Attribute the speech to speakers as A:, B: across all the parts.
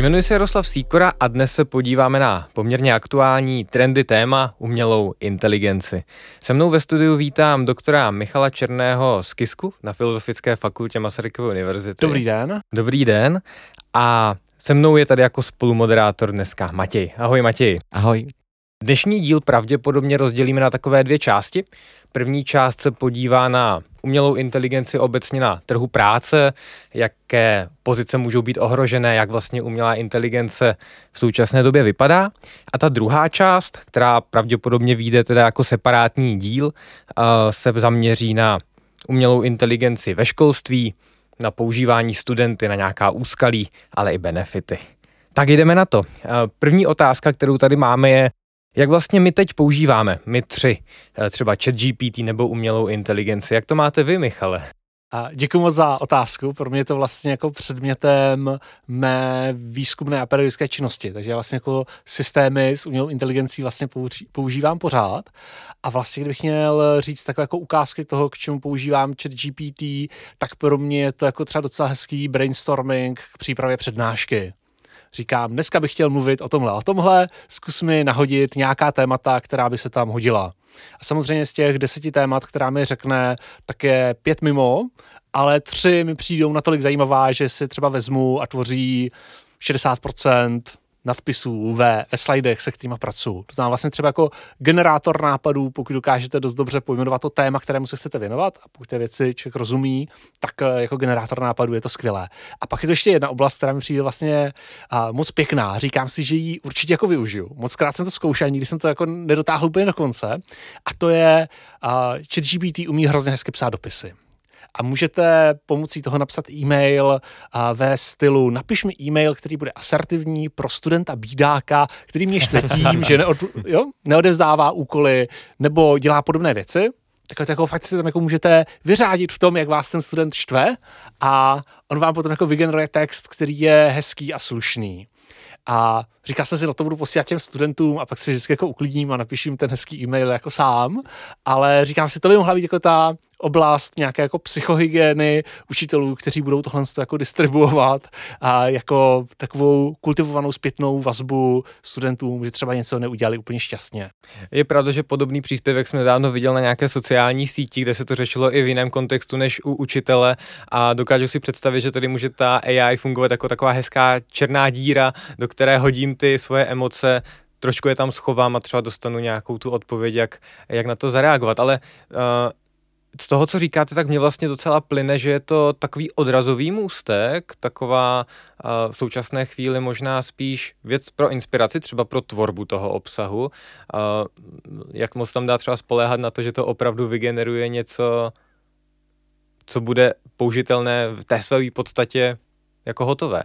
A: Jmenuji se Jaroslav Síkora a dnes se podíváme na poměrně aktuální trendy téma umělou inteligenci. Se mnou ve studiu vítám doktora Michala Černého z KISKu na Filozofické fakultě Masarykovy univerzity.
B: Dobrý den.
A: Dobrý den. A se mnou je tady jako spolumoderátor dneska Matěj. Ahoj Matěj.
C: Ahoj.
A: Dnešní díl pravděpodobně rozdělíme na takové dvě části. První část se podívá na umělou inteligenci obecně na trhu práce, jaké pozice můžou být ohrožené, jak vlastně umělá inteligence v současné době vypadá. A ta druhá část, která pravděpodobně vyjde teda jako separátní díl, se zaměří na umělou inteligenci ve školství, na používání studenty, na nějaká úskalí, ale i benefity. Tak jdeme na to. První otázka, kterou tady máme, je, jak vlastně my teď používáme, my tři, eh, třeba chat GPT nebo umělou inteligenci? Jak to máte vy, Michale?
B: Děkuji moc za otázku. Pro mě je to vlastně jako předmětem mé výzkumné a pedagogické činnosti. Takže já vlastně jako systémy s umělou inteligencí vlastně používám pořád. A vlastně, kdybych měl říct takové jako ukázky toho, k čemu používám chat GPT, tak pro mě je to jako třeba docela hezký brainstorming k přípravě přednášky říkám, dneska bych chtěl mluvit o tomhle o tomhle, zkus mi nahodit nějaká témata, která by se tam hodila. A samozřejmě z těch deseti témat, která mi řekne, tak je pět mimo, ale tři mi přijdou natolik zajímavá, že si třeba vezmu a tvoří 60% nadpisů ve, ve slidech, se kterými pracuji. To znamená vlastně třeba jako generátor nápadů, pokud dokážete dost dobře pojmenovat to téma, kterému se chcete věnovat a pokud ty věci člověk rozumí, tak eh, jako generátor nápadů je to skvělé. A pak je to ještě jedna oblast, která mi přijde vlastně uh, moc pěkná. Říkám si, že ji určitě jako využiju. Moc krát jsem to zkoušel, nikdy jsem to jako nedotáhl úplně do konce. A to je, uh, chat GPT umí hrozně hezky psát dopisy a můžete pomocí toho napsat e-mail ve stylu napiš mi e-mail, který bude asertivní pro studenta bídáka, který mě štve tím, že neod, jo, neodevzdává úkoly nebo dělá podobné věci. Tak jako fakt si tam jako můžete vyřádit v tom, jak vás ten student štve a on vám potom jako vygeneruje text, který je hezký a slušný. A říká se si, no to budu posílat těm studentům a pak si vždycky jako uklidním a napíším ten hezký e-mail jako sám, ale říkám si, to by mohla být jako ta oblast nějaké jako psychohygieny učitelů, kteří budou tohle jako distribuovat a jako takovou kultivovanou zpětnou vazbu studentům, že třeba něco neudělali úplně šťastně.
A: Je pravda, že podobný příspěvek jsme dávno viděl na nějaké sociální síti, kde se to řešilo i v jiném kontextu než u učitele a dokážu si představit, že tady může ta AI fungovat jako taková hezká černá díra, do které hodím ty svoje emoce, trošku je tam schovám a třeba dostanu nějakou tu odpověď, jak, jak na to zareagovat. Ale uh, z toho, co říkáte, tak mě vlastně docela plyne, že je to takový odrazový můstek, taková v současné chvíli možná spíš věc pro inspiraci, třeba pro tvorbu toho obsahu. Jak moc tam dá třeba spoléhat na to, že to opravdu vygeneruje něco, co bude použitelné v té své podstatě jako hotové.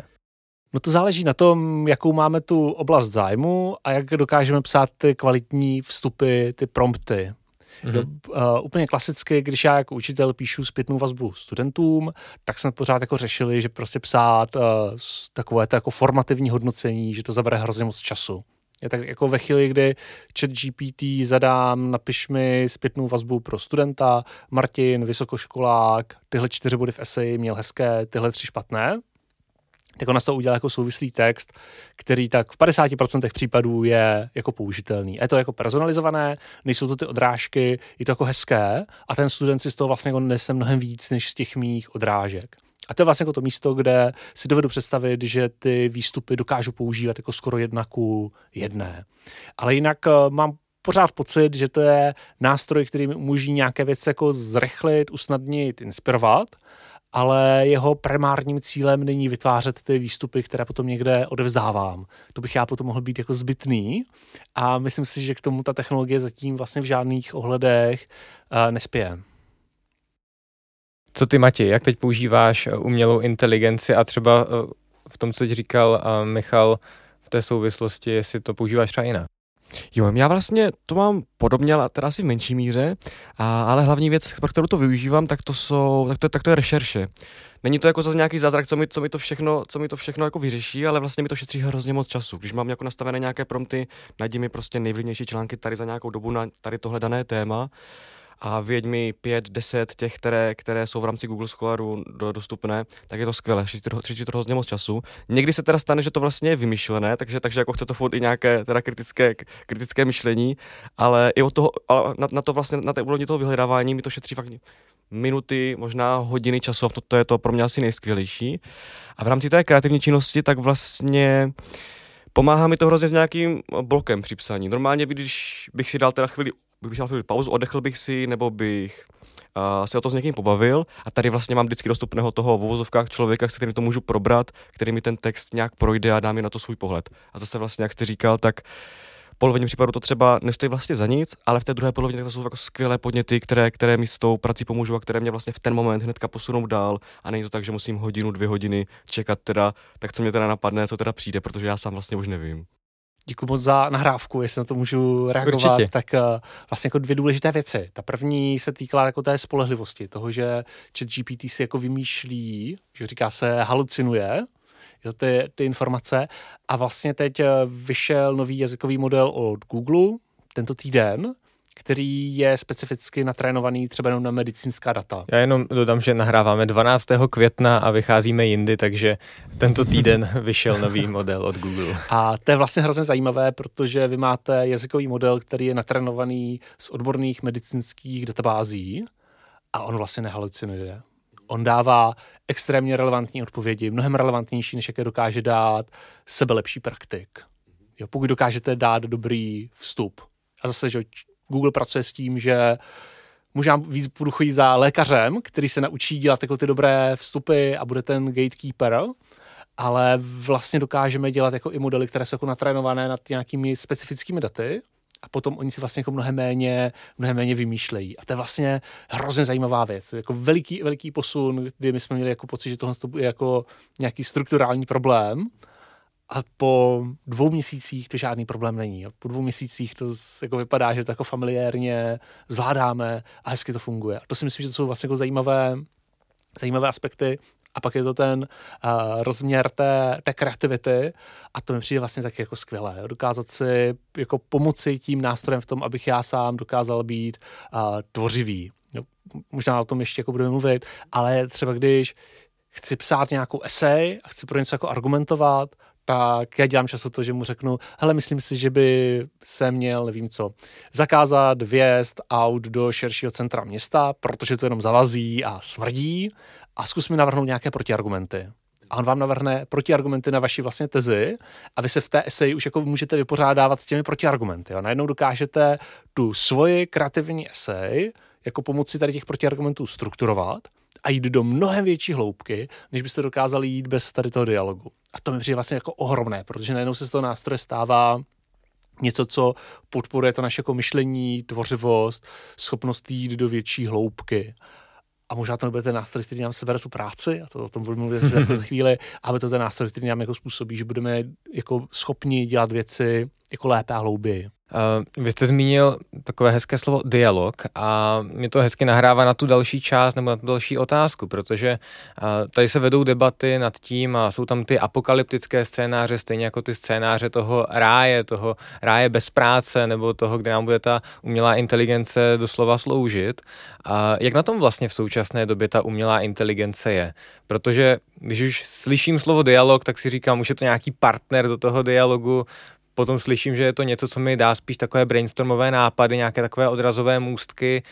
B: No to záleží na tom, jakou máme tu oblast zájmu a jak dokážeme psát ty kvalitní vstupy, ty prompty. Mm-hmm. Uh, úplně klasicky, když já jako učitel píšu zpětnou vazbu studentům, tak jsme pořád jako řešili, že prostě psát uh, takové to jako formativní hodnocení, že to zabere hrozně moc času. Je tak jako ve chvíli, kdy chat GPT zadám, napiš mi zpětnou vazbu pro studenta, Martin, vysokoškolák, tyhle čtyři body v eseji měl hezké, tyhle tři špatné, tak ona z toho udělá jako souvislý text, který tak v 50% případů je jako použitelný. Je to jako personalizované, nejsou to ty odrážky, je to jako hezké a ten student si z toho vlastně jako nese mnohem víc než z těch mých odrážek. A to je vlastně jako to místo, kde si dovedu představit, že ty výstupy dokážu používat jako skoro jedna ku jedné. Ale jinak uh, mám pořád pocit, že to je nástroj, který mi umožní nějaké věci jako zrychlit, usnadnit, inspirovat ale jeho primárním cílem není vytvářet ty výstupy, které potom někde odevzdávám. To bych já potom mohl být jako zbytný a myslím si, že k tomu ta technologie zatím vlastně v žádných ohledech uh, nespěje.
A: Co ty, Mati, jak teď používáš umělou inteligenci a třeba v tom, co ti říkal Michal v té souvislosti, jestli to používáš třeba jinak?
C: Jo, já vlastně to mám podobně, ale teda asi v menší míře, a, ale hlavní věc, pro kterou to využívám, tak to, jsou, tak to, tak to je rešerše. Není to jako zase nějaký zázrak, co mi, co mi, to všechno, co mi to všechno jako vyřeší, ale vlastně mi to šetří hrozně moc času. Když mám jako nastavené nějaké prompty, najdi mi prostě nejvlivnější články tady za nějakou dobu na tady tohle dané téma a věď mi pět, deset těch, které, které jsou v rámci Google Scholaru do, dostupné, tak je to skvělé, šetří to hrozně moc času. Někdy se teda stane, že to vlastně je vymyšlené, takže, takže jako chce to furt i nějaké teda kritické, kritické myšlení, ale i od toho, ale na, na, to vlastně, na té úrovni toho vyhledávání mi to šetří fakt minuty, možná hodiny času a to, to je to pro mě asi nejskvělejší. A v rámci té kreativní činnosti tak vlastně pomáhá mi to hrozně s nějakým blokem při psaní. Normálně, když bych si dal teda chvíli bych dal pauzu, odechl bych si, nebo bych uh, se o to s někým pobavil a tady vlastně mám vždycky dostupného toho v uvozovkách člověka, s kterým to můžu probrat, který mi ten text nějak projde a dá mi na to svůj pohled. A zase vlastně, jak jste říkal, tak polovině případů to třeba nestojí vlastně za nic, ale v té druhé polovině to jsou jako skvělé podněty, které, které mi s tou prací pomůžou a které mě vlastně v ten moment hnedka posunou dál a není to tak, že musím hodinu, dvě hodiny čekat teda, tak co mě teda napadne, co teda přijde, protože já sám vlastně už nevím.
B: Děkuji moc za nahrávku, jestli na to můžu reagovat. Určitě. Tak uh, vlastně jako dvě důležité věci. Ta první se týkala jako té spolehlivosti, toho, že chat GPT si jako vymýšlí, že říká se halucinuje, jo, ty, ty informace. A vlastně teď eh, vyšel nový jazykový model od Google tento týden, který je specificky natrénovaný třeba jenom na medicínská data.
A: Já jenom dodám, že nahráváme 12. května a vycházíme jindy, takže tento týden vyšel nový model od Google.
B: A to je vlastně hrozně zajímavé, protože vy máte jazykový model, který je natrénovaný z odborných medicínských databází a on vlastně nehalucinuje. On dává extrémně relevantní odpovědi, mnohem relevantnější, než jaké dokáže dát sebelepší praktik. Jo, pokud dokážete dát dobrý vstup. A zase, že Google pracuje s tím, že možná víc budu chodit za lékařem, který se naučí dělat jako ty dobré vstupy a bude ten gatekeeper, ale vlastně dokážeme dělat jako i modely, které jsou jako natrénované nad nějakými specifickými daty a potom oni si vlastně jako mnohem méně, mnohem méně vymýšlejí. A to je vlastně hrozně zajímavá věc. Jako veliký, veliký posun, kdy my jsme měli jako pocit, že tohle je jako nějaký strukturální problém, a po dvou měsících to žádný problém není. Po dvou měsících to jako vypadá, že to jako familiárně zvládáme a hezky to funguje. A to si myslím, že to jsou vlastně jako zajímavé, zajímavé aspekty. A pak je to ten uh, rozměr té, té kreativity a to mi přijde vlastně tak jako skvělé. Jo? Dokázat si jako pomoci tím nástrojem v tom, abych já sám dokázal být uh, tvořivý. Jo? Možná o tom ještě jako budeme mluvit, ale třeba když chci psát nějakou esej a chci pro něco jako argumentovat, tak já dělám často to, že mu řeknu, hele, myslím si, že by se měl, nevím co, zakázat vjezd aut do širšího centra města, protože to jenom zavazí a smrdí a zkus mi navrhnout nějaké protiargumenty. A on vám navrhne protiargumenty na vaši vlastně tezi a vy se v té eseji už jako můžete vypořádávat s těmi protiargumenty. A najednou dokážete tu svoji kreativní esej jako pomocí tady těch protiargumentů strukturovat a jít do mnohem větší hloubky, než byste dokázali jít bez tady toho dialogu. A to mi přijde vlastně jako ohromné, protože najednou se z toho nástroje stává něco, co podporuje to naše jako myšlení, tvořivost, schopnost jít do větší hloubky. A možná to nebude ten nástroj, který nám sebere tu práci, a to o tom budu mluvit za chvíli, ale to ten nástroj, který nám jako způsobí, že budeme jako schopni dělat věci jako lépe a hlouběji.
A: Vy jste zmínil takové hezké slovo dialog a mě to hezky nahrává na tu další část nebo na tu další otázku, protože tady se vedou debaty nad tím a jsou tam ty apokalyptické scénáře, stejně jako ty scénáře toho ráje, toho ráje bez práce nebo toho, kde nám bude ta umělá inteligence doslova sloužit. Uh, jak na tom vlastně v současné době ta umělá inteligence je? Protože když už slyším slovo dialog, tak si říkám, už je to nějaký partner do toho dialogu, potom slyším, že je to něco, co mi dá spíš takové brainstormové nápady, nějaké takové odrazové můstky,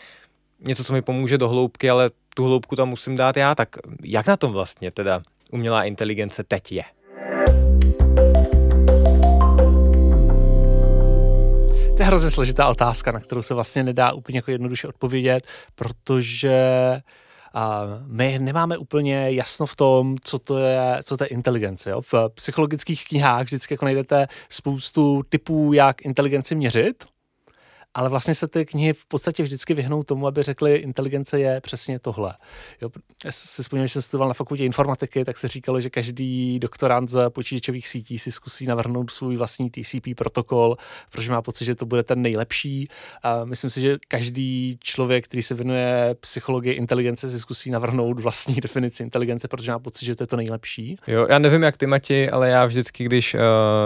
A: něco, co mi pomůže do hloubky, ale tu hloubku tam musím dát já. Tak jak na tom vlastně teda umělá inteligence teď je?
B: To je hrozně složitá otázka, na kterou se vlastně nedá úplně jako jednoduše odpovědět, protože a my nemáme úplně jasno v tom, co to je, co to je inteligence. Jo? V psychologických knihách vždycky jako najdete spoustu typů, jak inteligenci měřit, ale vlastně se ty knihy v podstatě vždycky vyhnou tomu, aby řekli, inteligence je přesně tohle. Jo, já si vzpomínám, že jsem studoval na fakultě informatiky, tak se říkalo, že každý doktorant z počítačových sítí si zkusí navrhnout svůj vlastní TCP protokol, protože má pocit, že to bude ten nejlepší. A myslím si, že každý člověk, který se věnuje psychologii inteligence, si zkusí navrhnout vlastní definici inteligence, protože má pocit, že to je to nejlepší.
A: Jo, já nevím, jak ty, Mati, ale já vždycky, když uh,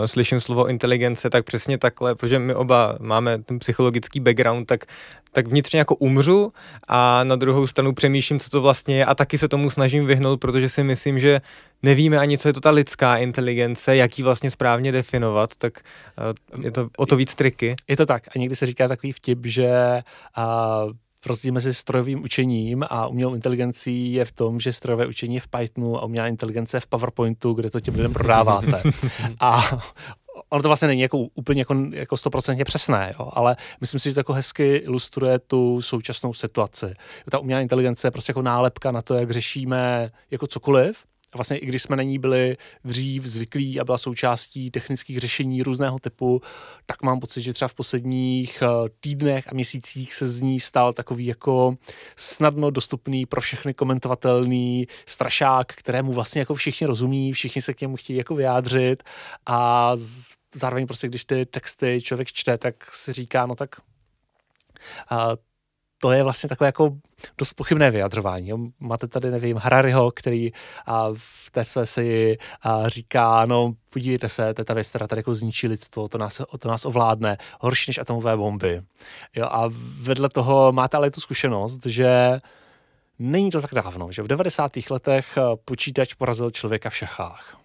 A: slyším slovo inteligence, tak přesně takhle, protože my oba máme ten psychologický background, tak tak vnitřně jako umřu a na druhou stranu přemýšlím, co to vlastně je a taky se tomu snažím vyhnout, protože si myslím, že nevíme ani, co je to ta lidská inteligence, jak ji vlastně správně definovat, tak uh, je to o to víc triky.
B: Je to tak a někdy se říká takový vtip, že uh, rozdíl mezi strojovým učením a umělou inteligencí je v tom, že strojové učení je v Pythonu a umělá inteligence je v PowerPointu, kde to těm lidem prodáváte. a ono to vlastně není jako úplně jako, jako 100% přesné, jo, ale myslím si, že to jako hezky ilustruje tu současnou situaci. Ta umělá inteligence je prostě jako nálepka na to, jak řešíme jako cokoliv, a vlastně i když jsme na ní byli dřív zvyklí a byla součástí technických řešení různého typu, tak mám pocit, že třeba v posledních eh, týdnech a měsících se z ní stal takový jako snadno dostupný pro všechny komentovatelný strašák, kterému vlastně jako všichni rozumí, všichni se k němu chtějí jako vyjádřit. A zároveň prostě, když ty texty člověk čte, tak si říká, no tak a to je vlastně takové jako dost pochybné vyjadřování. Máte tady, nevím, Harariho, který a v té své seji a říká, no podívejte se, to je ta věc, která tady jako zničí lidstvo, to nás, to nás ovládne, horší než atomové bomby. Jo, a vedle toho máte ale tu zkušenost, že není to tak dávno, že v 90. letech počítač porazil člověka v šachách.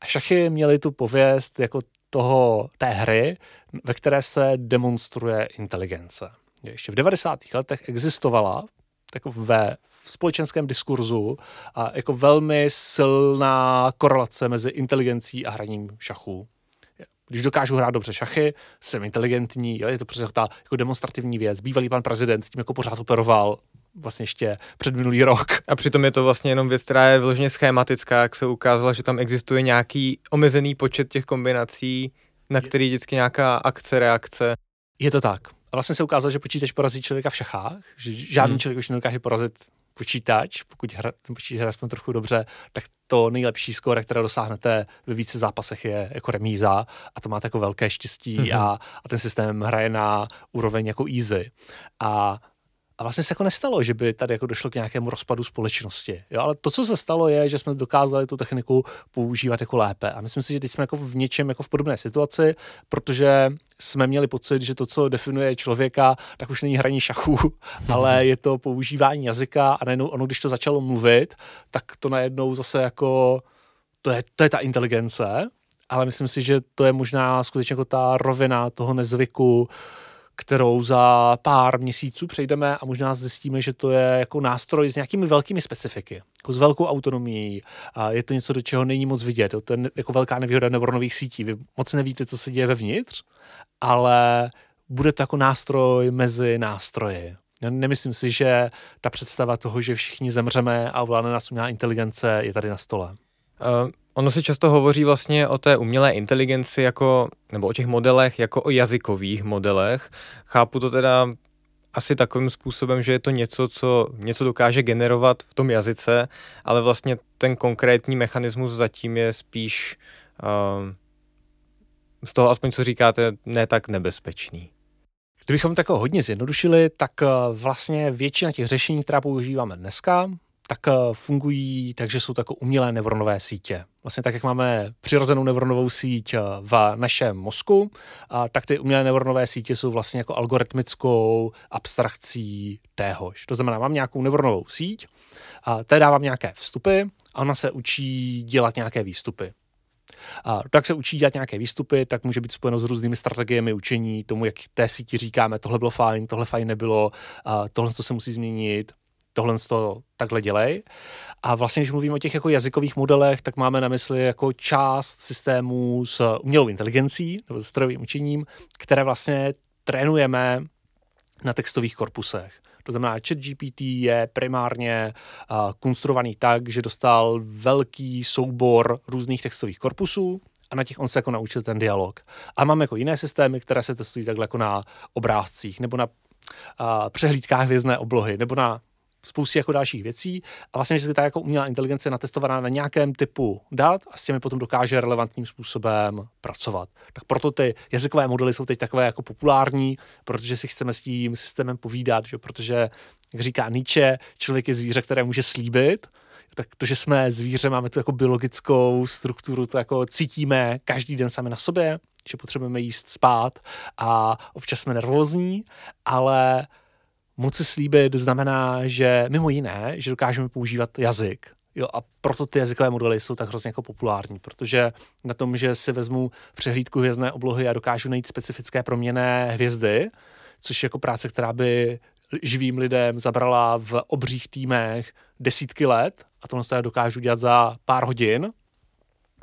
B: A šachy měly tu pověst jako toho, té hry, ve které se demonstruje inteligence ještě v 90. letech existovala jako ve v společenském diskurzu a jako velmi silná korelace mezi inteligencí a hraním šachů. Když dokážu hrát dobře šachy, jsem inteligentní, jo, je to prostě ta jako demonstrativní věc. Bývalý pan prezident s tím jako pořád operoval vlastně ještě před minulý rok.
A: A přitom je to vlastně jenom věc, která je vyloženě schematická, jak se ukázalo, že tam existuje nějaký omezený počet těch kombinací, na který vždycky nějaká akce, reakce.
B: Je to tak. A vlastně se ukázalo, že počítač porazí člověka v šachách, že žádný hmm. člověk už nedokáže porazit počítač, pokud hra, ten počítač hraje aspoň trochu dobře, tak to nejlepší skóre, které dosáhnete ve více zápasech, je jako remíza a to máte jako velké štěstí mm-hmm. a, a ten systém hraje na úroveň jako easy. A a vlastně se jako nestalo, že by tady jako došlo k nějakému rozpadu společnosti. Jo? Ale to, co se stalo, je, že jsme dokázali tu techniku používat jako lépe. A myslím si, že teď jsme jako v něčem jako v podobné situaci, protože jsme měli pocit, že to, co definuje člověka, tak už není hraní šachů, ale je to používání jazyka a najednou ono, když to začalo mluvit, tak to najednou zase jako to je, to je ta inteligence, ale myslím si, že to je možná skutečně jako ta rovina toho nezvyku, kterou za pár měsíců přejdeme a možná zjistíme, že to je jako nástroj s nějakými velkými specifiky, jako s velkou autonomií. A je to něco, do čeho není moc vidět. To je jako velká nevýhoda neuronových sítí. Vy moc nevíte, co se děje vevnitř, ale bude to jako nástroj mezi nástroji. Já nemyslím si, že ta představa toho, že všichni zemřeme a ovládne nás umělá inteligence, je tady na stole.
A: Uh, Ono se často hovoří vlastně o té umělé inteligenci jako, nebo o těch modelech jako o jazykových modelech. Chápu to teda asi takovým způsobem, že je to něco, co něco dokáže generovat v tom jazyce, ale vlastně ten konkrétní mechanismus zatím je spíš uh, z toho aspoň, co říkáte, ne tak nebezpečný.
B: Kdybychom tak hodně zjednodušili, tak vlastně většina těch řešení, která používáme dneska, tak eh, fungují takže jsou jako umělé neuronové sítě. Vlastně tak, jak máme přirozenou neuronovou síť eh, v našem mozku, tak ty umělé neuronové sítě jsou vlastně jako algoritmickou abstrakcí téhož. To znamená, mám nějakou neuronovou síť, a té dávám nějaké vstupy a ona se učí dělat nějaké výstupy. A tak se učí dělat nějaké výstupy, tak může být spojeno s různými strategiemi učení, tomu, jak té síti říkáme, tohle bylo fajn, tohle fajn nebylo, a tohle to se musí změnit, tohle to takhle dělej. A vlastně, když mluvím o těch jako jazykových modelech, tak máme na mysli jako část systémů s umělou inteligencí nebo s strojovým učením, které vlastně trénujeme na textových korpusech. To znamená, chat GPT je primárně uh, konstruovaný tak, že dostal velký soubor různých textových korpusů a na těch on se jako naučil ten dialog. A máme jako jiné systémy, které se testují takhle jako na obrázcích, nebo na a, přehlídkách vězné oblohy, nebo na spoustě jako dalších věcí a vlastně vždycky ta jako umělá inteligence je natestovaná na nějakém typu dat a s těmi potom dokáže relevantním způsobem pracovat. Tak proto ty jazykové modely jsou teď takové jako populární, protože si chceme s tím systémem povídat, že? protože, jak říká Nietzsche, člověk je zvíře, které může slíbit, tak to, že jsme zvíře, máme tu jako biologickou strukturu, to jako cítíme každý den sami na sobě, že potřebujeme jíst, spát a občas jsme nervózní, ale moci slíbit znamená, že mimo jiné, že dokážeme používat jazyk. Jo, a proto ty jazykové modely jsou tak hrozně jako populární, protože na tom, že si vezmu přehlídku hvězdné oblohy a dokážu najít specifické proměné hvězdy, což je jako práce, která by živým lidem zabrala v obřích týmech desítky let a tohle já dokážu dělat za pár hodin,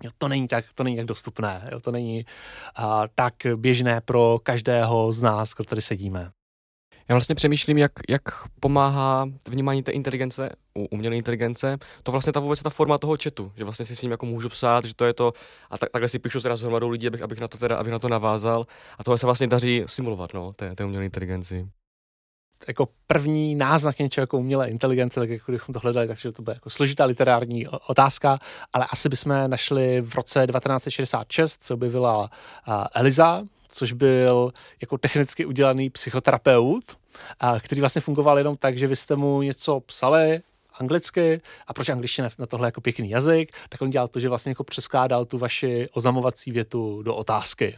B: Jo, to není tak, to není tak dostupné, jo, to není uh, tak běžné pro každého z nás, kdo tady sedíme.
C: Já vlastně přemýšlím, jak, jak pomáhá vnímání té inteligence, u umělé inteligence, to vlastně ta vůbec ta forma toho chatu, že vlastně si s ním jako můžu psát, že to je to, a tak, takhle si píšu teda s hromadou lidí, abych, abych, na to teda, abych na to navázal. A tohle se vlastně daří simulovat, no, té, té umělé inteligenci.
B: Jako první náznak něčeho jako umělé inteligence, tak jako bychom to hledali, takže to bude jako složitá literární otázka, ale asi bychom našli v roce 1966, co objevila Eliza, což byl jako technicky udělaný psychoterapeut, a který vlastně fungoval jenom tak, že vy jste mu něco psali, anglicky a proč angličtina na tohle jako pěkný jazyk, tak on dělal to, že vlastně jako přeskládal tu vaši oznamovací větu do otázky.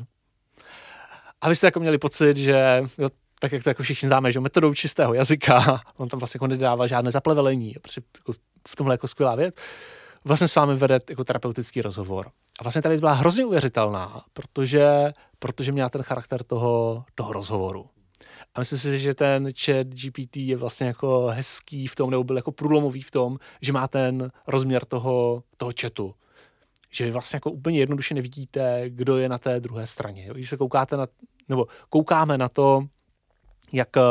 B: A vy jste jako měli pocit, že jo, tak jak to jako všichni známe, že metodou čistého jazyka, on tam vlastně jako nedává žádné zaplevelení, prostě jako v tomhle jako skvělá věc, vlastně s vámi vede jako terapeutický rozhovor. A vlastně ta věc byla hrozně uvěřitelná, protože, protože měla ten charakter toho, toho rozhovoru. A myslím si, že ten chat GPT je vlastně jako hezký v tom, nebo byl jako průlomový v tom, že má ten rozměr toho, toho chatu. Že vy vlastně jako úplně jednoduše nevidíte, kdo je na té druhé straně. Když se koukáte na, nebo koukáme na to, jak eh,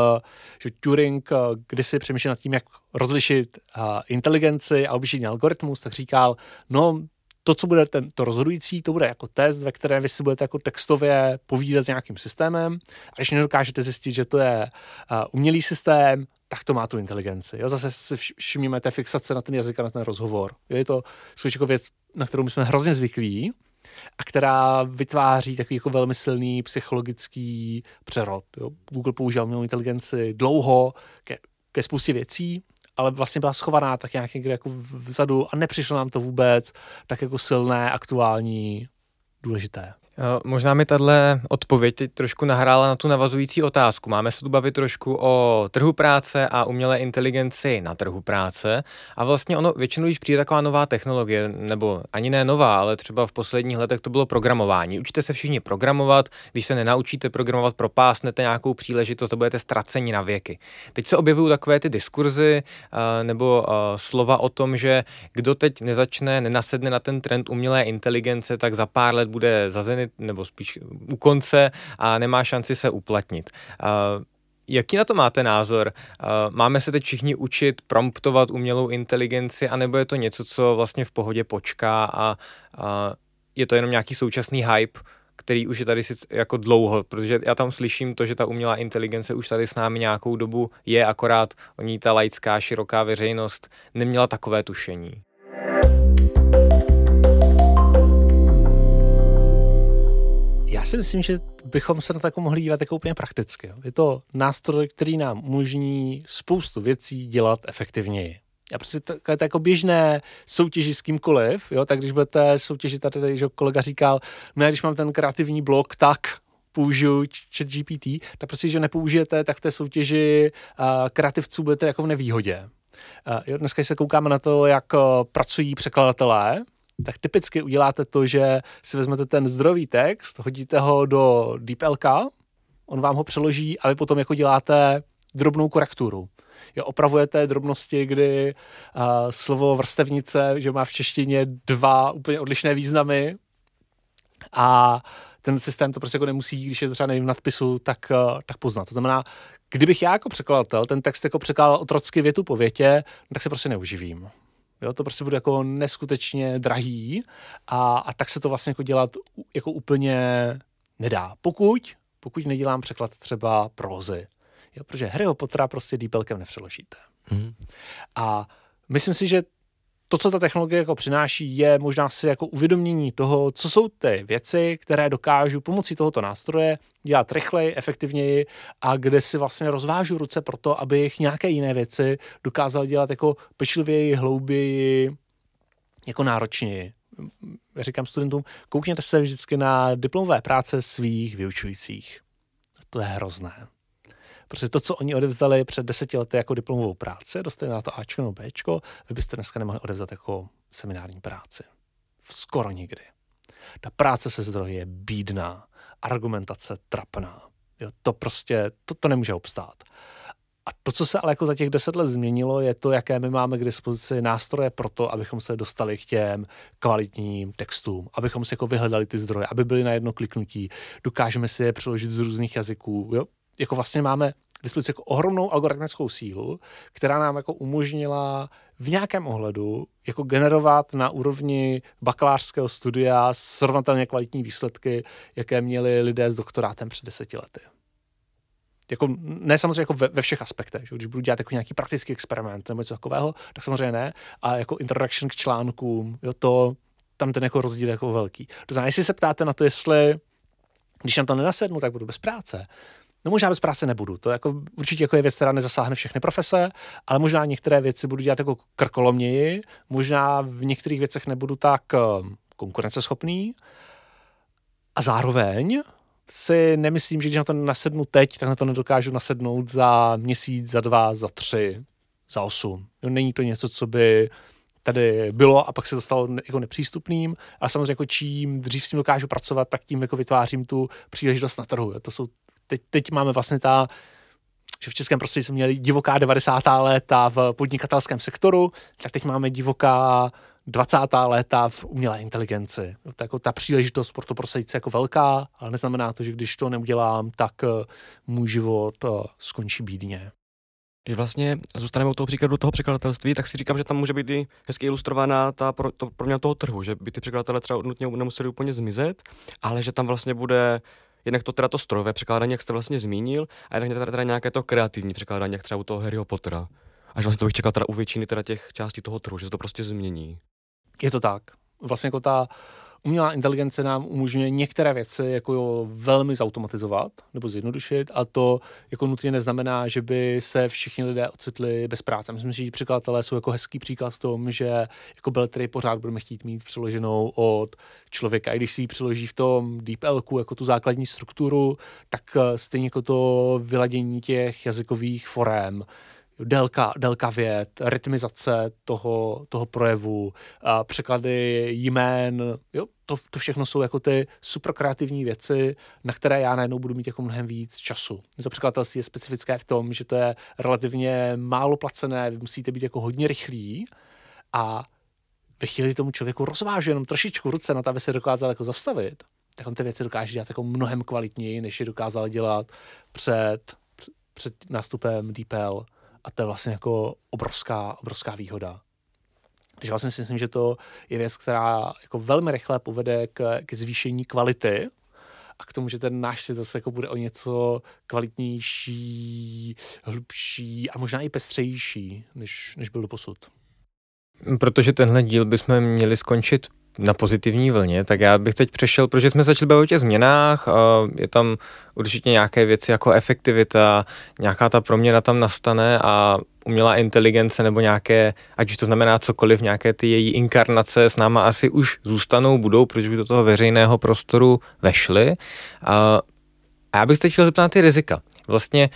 B: že Turing, eh, když si přemýšlel nad tím, jak rozlišit uh, inteligenci a obyčejný algoritmus, tak říkal, no to, co bude ten, to rozhodující, to bude jako test, ve kterém vy si budete jako textově povídat s nějakým systémem a když nedokážete zjistit, že to je umělý systém, tak to má tu inteligenci. Jo? Zase si všimneme té fixace na ten jazyk a na ten rozhovor. Jo? Je to jako věc, na kterou my jsme hrozně zvyklí, a která vytváří takový jako velmi silný psychologický přerod. Jo. Google používal umělou inteligenci dlouho ke, ke spoustě věcí, ale vlastně byla schovaná tak nějak někde jako vzadu a nepřišlo nám to vůbec tak jako silné, aktuální, důležité.
A: Eh, možná mi tahle odpověď teď trošku nahrála na tu navazující otázku. Máme se tu bavit trošku o trhu práce a umělé inteligenci na trhu práce. A vlastně ono většinou, když přijde taková nová technologie, nebo ani ne nová, ale třeba v posledních letech to bylo programování. Učíte se všichni programovat, když se nenaučíte programovat, propásnete nějakou příležitost a budete ztraceni na věky. Teď se objevují takové ty diskurzy eh, nebo eh, slova o tom, že kdo teď nezačne, nenasedne na ten trend umělé inteligence, tak za pár let bude zazenit nebo spíš u konce a nemá šanci se uplatnit. Jaký na to máte názor? Máme se teď všichni učit promptovat umělou inteligenci, anebo je to něco, co vlastně v pohodě počká a, a je to jenom nějaký současný hype, který už je tady sice jako dlouho, protože já tam slyším to, že ta umělá inteligence už tady s námi nějakou dobu je, akorát o ní ta laická, široká veřejnost neměla takové tušení.
B: Já si myslím, že bychom se na to jako mohli dívat jako úplně prakticky. Je to nástroj, který nám umožní spoustu věcí dělat efektivněji. A prostě to, to jako běžné soutěži s kýmkoliv, jo, tak když budete soutěžit, tady, že kolega říkal, no když mám ten kreativní blok, tak použiju chat GPT, tak prostě, že nepoužijete, tak v té soutěži uh, kreativců budete jako v nevýhodě. Uh, jo, dneska se koukáme na to, jak uh, pracují překladatelé, tak typicky uděláte to, že si vezmete ten zdrový text, hodíte ho do DeepLK, on vám ho přeloží a vy potom jako děláte drobnou korekturu. Jo, opravujete drobnosti, kdy uh, slovo vrstevnice, že má v češtině dva úplně odlišné významy a ten systém to prostě jako nemusí, když je to třeba nevím, v nadpisu, tak, uh, tak poznat. To znamená, kdybych já jako překladatel ten text jako překládal otrocky větu po větě, tak se prostě neuživím Jo, to prostě bude jako neskutečně drahý a, a tak se to vlastně jako dělat jako úplně nedá. Pokud, pokud nedělám překlad třeba prózy. Jo, protože Harryho Pottera prostě dýpelkem nepřeložíte. Mm. A myslím si, že to, co ta technologie jako přináší, je možná si jako uvědomění toho, co jsou ty věci, které dokážu pomocí tohoto nástroje dělat rychleji, efektivněji a kde si vlastně rozvážu ruce pro to, abych nějaké jiné věci dokázal dělat jako pečlivěji, hlouběji, jako náročněji. Říkám studentům, koukněte se vždycky na diplomové práce svých vyučujících. To je hrozné. Protože to, co oni odevzdali před deseti lety jako diplomovou práci, dostali na to Ačko nebo Bčko, vy byste dneska nemohli odevzdat jako seminární práci. Skoro nikdy. Ta práce se zdroji je bídná, argumentace trapná. Jo, to prostě, to, to nemůže obstát. A to, co se ale jako za těch deset let změnilo, je to, jaké my máme k dispozici nástroje pro to, abychom se dostali k těm kvalitním textům, abychom si jako vyhledali ty zdroje, aby byly na jedno kliknutí. Dokážeme si je přeložit z různých jazyků. Jo? Jako vlastně máme k dispozici jako ohromnou algoritmickou sílu, která nám jako umožnila v nějakém ohledu jako generovat na úrovni bakalářského studia srovnatelně kvalitní výsledky, jaké měli lidé s doktorátem před deseti lety. Jako, ne samozřejmě jako ve, ve všech aspektech, že? když budu dělat jako nějaký praktický experiment nebo něco takového, tak samozřejmě ne, a jako introduction k článkům, jo, to, tam ten jako rozdíl je jako velký. To znamená, jestli se ptáte na to, jestli když na to nenasednu, tak budu bez práce, No možná bez práce nebudu. To jako, určitě jako je věc, která nezasáhne všechny profese, ale možná některé věci budu dělat jako krkolomněji, možná v některých věcech nebudu tak um, konkurenceschopný a zároveň si nemyslím, že když na to nasednu teď, tak na to nedokážu nasednout za měsíc, za dva, za tři, za osm. No, není to něco, co by tady bylo a pak se to stalo jako nepřístupným, ale samozřejmě jako čím dřív s tím dokážu pracovat, tak tím jako vytvářím tu příležitost na trhu. To jsou teď, teď máme vlastně ta, že v českém prostředí jsme měli divoká 90. léta v podnikatelském sektoru, tak teď máme divoká 20. léta v umělé inteligenci. Tak jako ta příležitost pro to prosadit se jako velká, ale neznamená to, že když to neudělám, tak eh, můj život eh, skončí bídně.
C: Když vlastně zůstaneme u toho příkladu toho překladatelství, tak si říkám, že tam může být i hezky ilustrovaná ta pro, to, pro mě toho trhu, že by ty překladatelé třeba nutně nemuseli úplně zmizet, ale že tam vlastně bude jednak to teda to strojové překládání, jak jste vlastně zmínil, a jednak teda, teda nějaké to kreativní překládání, jak třeba u toho Harryho Pottera. Až vlastně to bych čekal teda u většiny teda těch částí toho trhu, že se to prostě změní.
B: Je to tak. Vlastně jako ta umělá inteligence nám umožňuje některé věci jako jo, velmi zautomatizovat nebo zjednodušit a to jako nutně neznamená, že by se všichni lidé ocitli bez práce. Myslím si, že překladatelé jsou jako hezký příklad v tom, že jako Beltry pořád budeme chtít mít přeloženou od člověka. I když si ji přeloží v tom DeepL jako tu základní strukturu, tak eh, stejně jako to vyladění těch jazykových forem délka, délka vět, rytmizace toho, toho projevu, a překlady jmén, jo, to, to všechno jsou jako ty super kreativní věci, na které já najednou budu mít jako mnohem víc času. To překladatelství je specifické v tom, že to je relativně málo placené, vy musíte být jako hodně rychlí a ve chvíli tomu člověku rozvážu jenom trošičku ruce na to, aby se dokázal jako zastavit, tak on ty věci dokáže dělat jako mnohem kvalitněji, než je dokázal dělat před, před nástupem DeepL a to je vlastně jako obrovská, obrovská výhoda. Takže vlastně si myslím, že to je věc, která jako velmi rychle povede k, k zvýšení kvality a k tomu, že ten náš svět zase jako bude o něco kvalitnější, hlubší a možná i pestřejší, než, než byl do posud.
A: Protože tenhle díl bychom měli skončit na pozitivní vlně, tak já bych teď přešel, protože jsme začali bavit o těch změnách, je tam určitě nějaké věci jako efektivita, nějaká ta proměna tam nastane a umělá inteligence nebo nějaké, ať už to znamená cokoliv, nějaké ty její inkarnace s náma asi už zůstanou, budou, protože by do toho veřejného prostoru vešly. A já bych se teď chtěl zeptat na ty rizika. Vlastně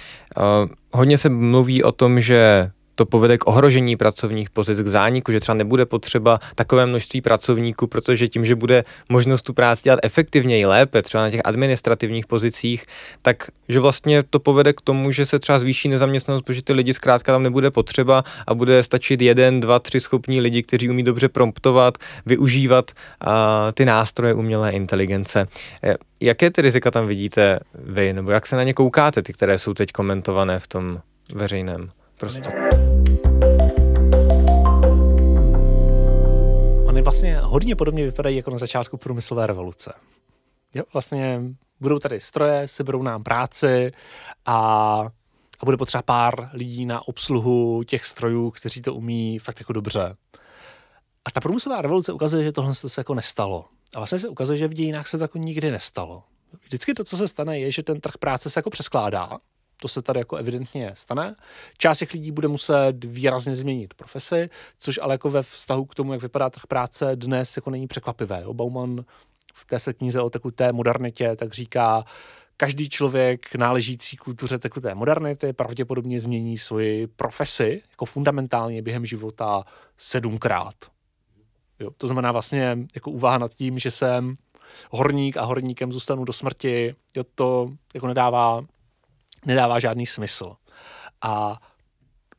A: hodně se mluví o tom, že to povede k ohrožení pracovních pozic, k zániku, že třeba nebude potřeba takové množství pracovníků, protože tím, že bude možnost tu práci dělat efektivněji, lépe, třeba na těch administrativních pozicích, tak že vlastně to povede k tomu, že se třeba zvýší nezaměstnanost, protože ty lidi zkrátka tam nebude potřeba a bude stačit jeden, dva, tři schopní lidi, kteří umí dobře promptovat, využívat a, ty nástroje umělé inteligence. E, jaké ty rizika tam vidíte vy, nebo jak se na ně koukáte, ty, které jsou teď komentované v tom veřejném prostoru?
B: hodně podobně vypadají jako na začátku průmyslové revoluce. Jo, vlastně budou tady stroje, seberou nám práci a, a bude potřeba pár lidí na obsluhu těch strojů, kteří to umí fakt jako dobře. A ta průmyslová revoluce ukazuje, že tohle se jako nestalo. A vlastně se ukazuje, že v dějinách se to jako nikdy nestalo. Vždycky to, co se stane, je, že ten trh práce se jako přeskládá. To se tady jako evidentně stane. Část těch lidí bude muset výrazně změnit profesi, což ale jako ve vztahu k tomu, jak vypadá trh práce dnes, jako není překvapivé. Bauman v té se knize o tekuté modernitě tak říká, každý člověk náležící kultuře tekuté modernity pravděpodobně změní svoji profesi jako fundamentálně během života sedmkrát. Jo, to znamená vlastně jako úvaha nad tím, že jsem horník a horníkem zůstanu do smrti, jo, to jako nedává, nedává žádný smysl. A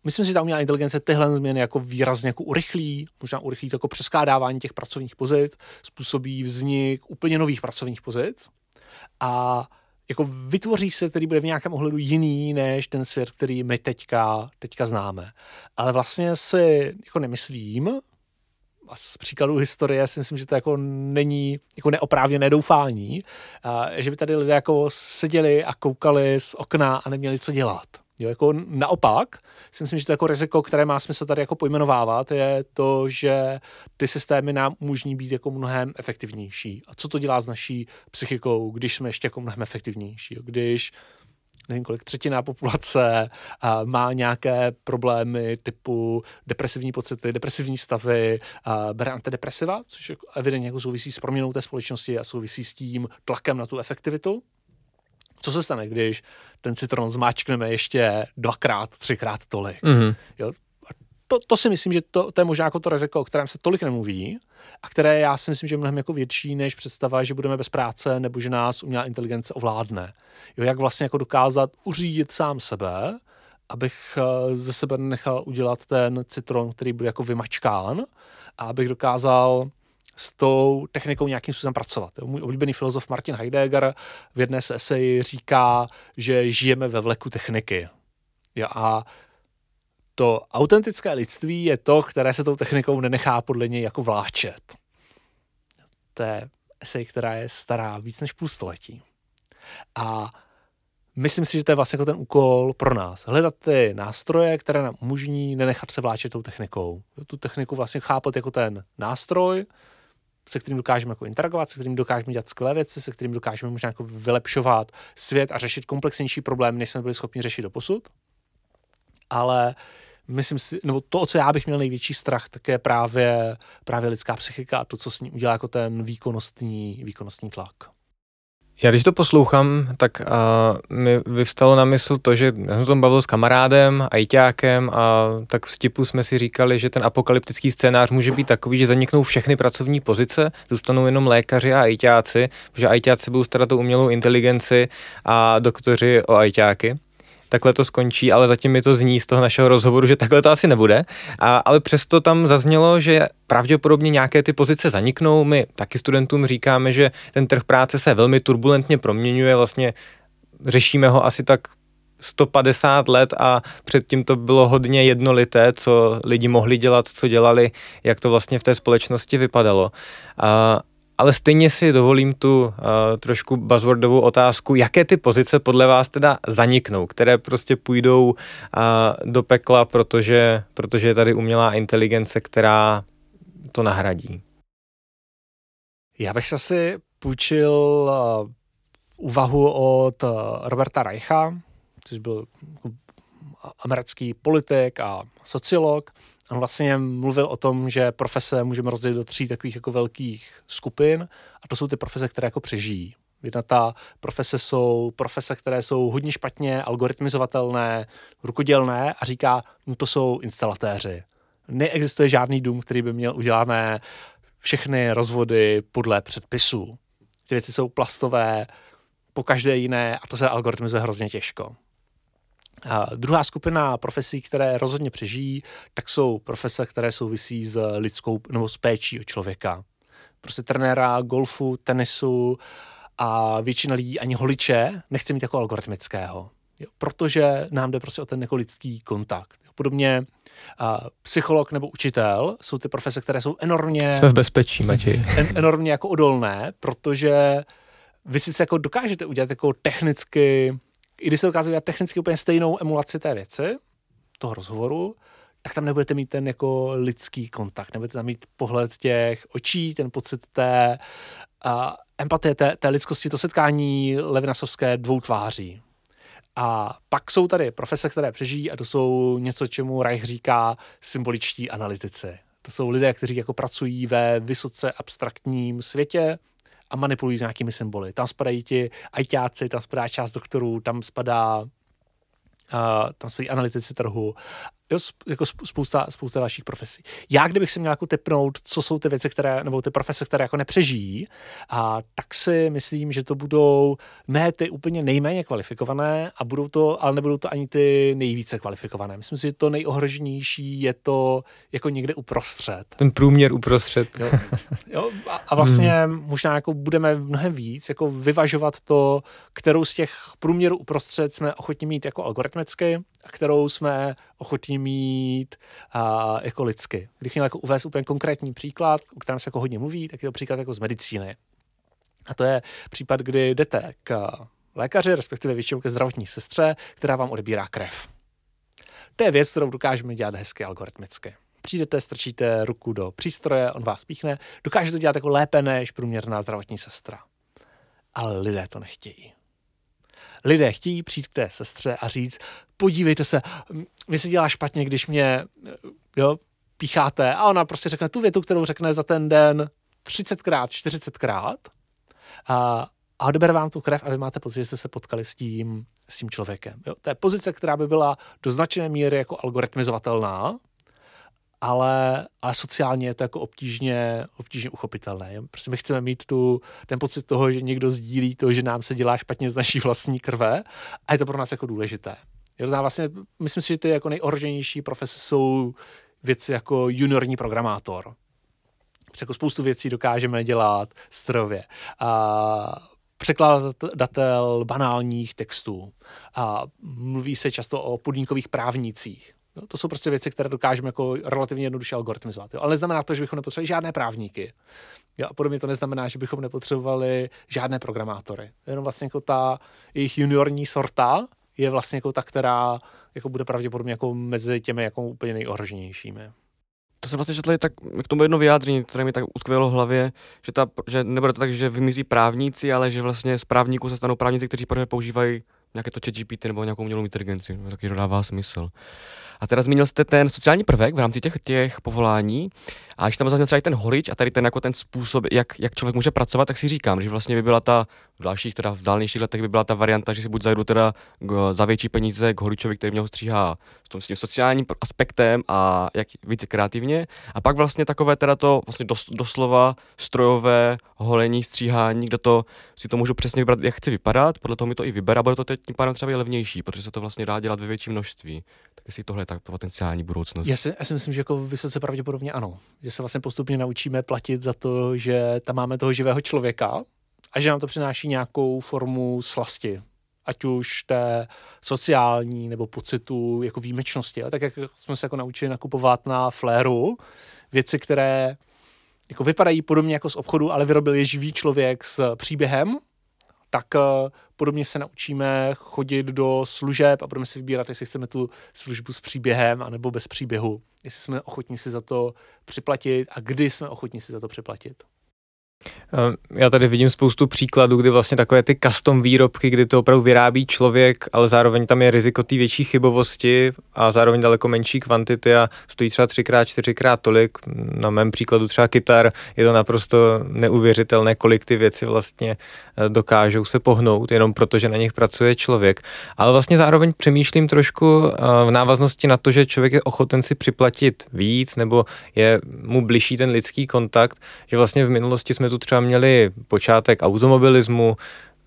B: myslím si, že ta umělá inteligence tyhle změny jako výrazně jako urychlí, možná urychlí to jako přeskádávání těch pracovních pozic, způsobí vznik úplně nových pracovních pozic a jako vytvoří se, který bude v nějakém ohledu jiný než ten svět, který my teďka, teďka známe. Ale vlastně si jako nemyslím, a z příkladu historie si myslím, že to jako není jako neoprávněné doufání, a, že by tady lidé jako seděli a koukali z okna a neměli co dělat. Jo, jako naopak, si myslím, že to jako riziko, které má smysl tady jako pojmenovávat, je to, že ty systémy nám umožní být jako mnohem efektivnější. A co to dělá s naší psychikou, když jsme ještě jako mnohem efektivnější? Jo? Když nevím kolik, třetina populace a má nějaké problémy typu depresivní pocity, depresivní stavy, a bere antidepresiva, což jako evidentně jako souvisí s proměnou té společnosti a souvisí s tím tlakem na tu efektivitu. Co se stane, když ten citron zmáčkneme ještě dvakrát, třikrát tolik? Mm-hmm. Jo? To, to si myslím, že to, to je možná jako to riziko, o kterém se tolik nemluví a které já si myslím, že je mnohem jako větší než představa, že budeme bez práce nebo že nás umělá inteligence ovládne. Jo, jak vlastně jako dokázat uřídit sám sebe, abych eh, ze sebe nechal udělat ten citron, který bude jako vymačkán a abych dokázal s tou technikou nějakým způsobem pracovat. Můj oblíbený filozof Martin Heidegger v jedné z eseji říká, že žijeme ve vleku techniky. Jo, a to autentické lidství je to, které se tou technikou nenechá podle něj jako vláčet. To je esej, která je stará víc než půl století. A myslím si, že to je vlastně jako ten úkol pro nás. Hledat ty nástroje, které nám umožní nenechat se vláčet tou technikou. Tu techniku vlastně chápat jako ten nástroj, se kterým dokážeme jako interagovat, se kterým dokážeme dělat skvělé věci, se kterým dokážeme možná jako vylepšovat svět a řešit komplexnější problémy, než jsme byli schopni řešit do posud. Ale myslím si, nebo to, o co já bych měl největší strach, tak je právě, právě lidská psychika a to, co s ní udělá jako ten výkonnostní, výkonnostní tlak.
A: Já když to poslouchám, tak uh, mi vyvstalo na mysl to, že já jsem tom bavil s kamarádem, ajťákem a tak v tipu jsme si říkali, že ten apokalyptický scénář může být takový, že zaniknou všechny pracovní pozice, zůstanou jenom lékaři a ajťáci, protože ajťáci budou starat o umělou inteligenci a doktoři o ajťáky takhle to skončí, ale zatím mi to zní z toho našeho rozhovoru, že takhle to asi nebude. A, ale přesto tam zaznělo, že pravděpodobně nějaké ty pozice zaniknou. My taky studentům říkáme, že ten trh práce se velmi turbulentně proměňuje, vlastně řešíme ho asi tak 150 let a předtím to bylo hodně jednolité, co lidi mohli dělat, co dělali, jak to vlastně v té společnosti vypadalo. A, ale stejně si dovolím tu uh, trošku buzzwordovou otázku, jaké ty pozice podle vás teda zaniknou, které prostě půjdou uh, do pekla, protože, protože je tady umělá inteligence, která to nahradí.
B: Já bych se asi půjčil uh, úvahu od uh, Roberta Reicha, což byl americký politik a sociolog, On vlastně mluvil o tom, že profese můžeme rozdělit do tří takových jako velkých skupin a to jsou ty profese, které jako přežijí. Jedna ta profese jsou profese, které jsou hodně špatně algoritmizovatelné, rukodělné a říká, no to jsou instalatéři. Neexistuje žádný dům, který by měl udělané všechny rozvody podle předpisů. Ty věci jsou plastové, po každé jiné a to se algoritmizuje hrozně těžko. A druhá skupina profesí, které rozhodně přežijí, tak jsou profese, které souvisí s lidskou nebo s péčí o člověka. Prostě trenéra golfu, tenisu a většina lidí ani holiče nechce mít jako algoritmického. Jo, protože nám jde prostě o ten jako lidský kontakt. Jo, Podobně a psycholog nebo učitel jsou ty profese, které jsou enormně...
A: Jsme v bezpečí, Matěj.
B: En, enormně jako odolné, protože vy si jako dokážete udělat jako technicky, i když se dokáže udělat technicky úplně stejnou emulaci té věci, toho rozhovoru, tak tam nebudete mít ten jako lidský kontakt, nebudete tam mít pohled těch očí, ten pocit té a empatie, té, té lidskosti, to setkání levinasovské dvou tváří. A pak jsou tady profese, které přežijí a to jsou něco, čemu Reich říká symboličtí analytici. To jsou lidé, kteří jako pracují ve vysoce abstraktním světě a manipulují s nějakými symboly. Tam spadají ti ajťáci, tam spadá část doktorů, tam spadá uh, tam spadají analytici trhu jo, jako spousta, spousta dalších profesí. Já, kdybych si měl jako typnout, co jsou ty věci, které, nebo ty profese, které jako nepřežijí, a tak si myslím, že to budou ne ty úplně nejméně kvalifikované, a budou to, ale nebudou to ani ty nejvíce kvalifikované. Myslím si, že to nejohroženější je to jako někde uprostřed.
A: Ten průměr uprostřed.
B: Jo, jo a, a vlastně hmm. možná jako budeme mnohem víc jako vyvažovat to, kterou z těch průměrů uprostřed jsme ochotni mít jako algoritmicky, a kterou jsme ochotní mít a, jako lidsky. Když měl jako uvést úplně konkrétní příklad, o kterém se jako hodně mluví, tak je to příklad jako z medicíny. A to je případ, kdy jdete k lékaři, respektive většinou ke zdravotní sestře, která vám odebírá krev. To je věc, kterou dokážeme dělat hezky algoritmicky. Přijdete, strčíte ruku do přístroje, on vás píchne, dokáže to dělat jako lépe než průměrná zdravotní sestra. Ale lidé to nechtějí lidé chtějí přijít k té sestře a říct, podívejte se, mi se dělá špatně, když mě jo, pícháte a ona prostě řekne tu větu, kterou řekne za ten den 30krát, 40krát a, a odebere vám tu krev a vy máte pocit, že jste se potkali s tím, s tím člověkem. Jo? To je pozice, která by byla do značné míry jako algoritmizovatelná, ale, ale sociálně je to jako obtížně, obtížně uchopitelné. Prostě my chceme mít tu, ten pocit toho, že někdo sdílí to, že nám se dělá špatně z naší vlastní krve a je to pro nás jako důležité. Jo, vlastně, myslím si, že ty jako nejohroženější profese jsou věci jako juniorní programátor. Jako spoustu věcí dokážeme dělat strojově. A překladatel banálních textů. A mluví se často o podnikových právnících. Jo, to jsou prostě věci, které dokážeme jako relativně jednoduše algoritmizovat. Jo. Ale neznamená to, že bychom nepotřebovali žádné právníky. Jo, a podobně to neznamená, že bychom nepotřebovali žádné programátory. Jenom vlastně jako ta jejich juniorní sorta je vlastně jako ta, která jako bude pravděpodobně jako mezi těmi jako úplně nejohroženějšími.
C: To jsem vlastně četl tak k tomu jedno vyjádření, které mi tak utkvělo v hlavě, že, ta, že nebude to tak, že vymizí právníci, ale že vlastně z právníků se stanou právníci, kteří používají nějaké to GPT nebo nějakou umělou inteligenci. Taky to dává smysl. A teda zmínil jste ten sociální prvek v rámci těch, těch povolání. A když tam zase třeba i ten holič a tady ten jako ten způsob, jak, jak člověk může pracovat, tak si říkám, že vlastně by byla ta v dalších, teda v dálnějších letech by byla ta varianta, že si buď zajdu teda k, za větší peníze k holičovi, který mě ho stříhá s, tom, s tím sociálním aspektem a jak více kreativně. A pak vlastně takové teda to vlastně dos, doslova strojové holení, stříhání, kde to si to můžu přesně vybrat, jak chci vypadat, podle toho mi to i vybere a bude to teď tím pádem třeba i levnější, protože se to vlastně dá dělat ve větším množství. Tak jestli tohle je tak potenciální budoucnost.
B: Já si, já si myslím, že jako vysoce pravděpodobně ano. Že se vlastně postupně naučíme platit za to, že tam máme toho živého člověka a že nám to přináší nějakou formu slasti. Ať už té sociální nebo pocitu jako výjimečnosti. A tak jak jsme se jako naučili nakupovat na fléru věci, které jako vypadají podobně jako z obchodu, ale vyrobil je živý člověk s příběhem, tak eh, podobně se naučíme chodit do služeb a budeme si vybírat, jestli chceme tu službu s příběhem anebo bez příběhu. Jestli jsme ochotní si za to připlatit a kdy jsme ochotní si za to připlatit.
A: Ehm, já tady vidím spoustu příkladů, kdy vlastně takové ty custom výrobky, kdy to opravdu vyrábí člověk, ale zároveň tam je riziko té větší chybovosti a zároveň daleko menší kvantity a stojí třeba třikrát, čtyřikrát tolik. Na mém příkladu třeba kytar je to naprosto neuvěřitelné, kolik ty věci vlastně eh, dokážou se pohnout, jenom proto, že na nich pracuje člověk. Ale vlastně zároveň přemýšlím trošku eh, v návaznosti na to, že člověk je ochoten si připlatit víc, nebo je mu bližší ten lidský kontakt, že vlastně v minulosti jsme tu třeba měli počátek automobilismu,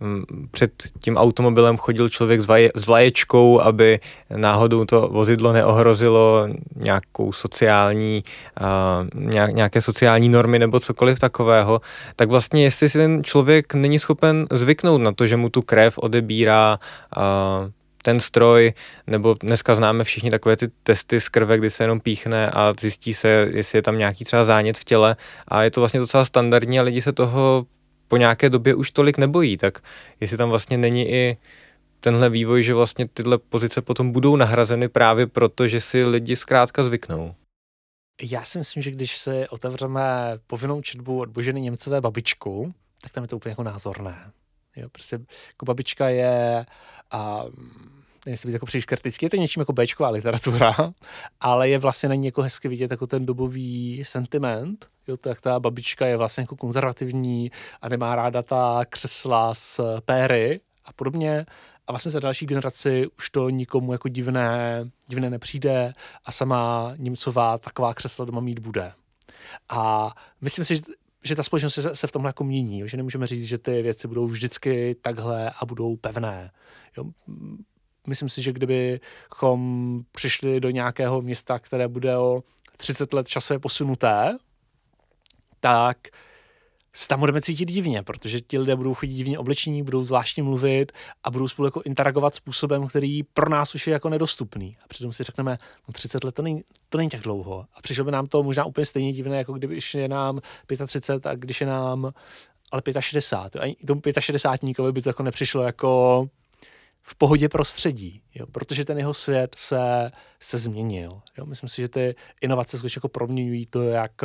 A: mm, před tím automobilem chodil člověk s, vaje, s vlaječkou, aby náhodou to vozidlo neohrozilo nějakou sociální, uh, nějaké sociální normy nebo cokoliv takového, tak vlastně jestli si ten člověk není schopen zvyknout na to, že mu tu krev odebírá uh, ten stroj, nebo dneska známe všichni takové ty testy z krve, kdy se jenom píchne a zjistí se, jestli je tam nějaký třeba zánět v těle a je to vlastně docela standardní a lidi se toho po nějaké době už tolik nebojí, tak jestli tam vlastně není i tenhle vývoj, že vlastně tyhle pozice potom budou nahrazeny právě proto, že si lidi zkrátka zvyknou.
B: Já si myslím, že když se otevřeme povinnou četbu od Boženy Němcové babičku, tak tam je to úplně jako názorné. Jo, prostě jako babička je a nechci být jako příliš kritický, je to něčím jako Bčková literatura, ale je vlastně na ní jako hezky vidět jako ten dobový sentiment, jo, tak ta babička je vlastně jako konzervativní a nemá ráda ta křesla z péry a podobně a vlastně za další generaci už to nikomu jako divné, divné nepřijde a sama Němcová taková křesla doma mít bude. A myslím si, že ta společnost se, se v tomhle jako mění, že nemůžeme říct, že ty věci budou vždycky takhle a budou pevné. Jo? Myslím si, že kdybychom přišli do nějakého města, které bude o 30 let časově posunuté, tak se tam budeme cítit divně, protože ti lidé budou chodit divně oblečení, budou zvláštně mluvit a budou spolu jako interagovat způsobem, který pro nás už je jako nedostupný. A přitom si řekneme, no 30 let to není, to není tak dlouho. A přišlo by nám to možná úplně stejně divné, jako když je nám 35 a když je nám ale 65. A tomu 65 by to jako nepřišlo jako v pohodě prostředí, jo, protože ten jeho svět se, se změnil. Jo. Myslím si, že ty inovace skutečně jako proměňují to, jak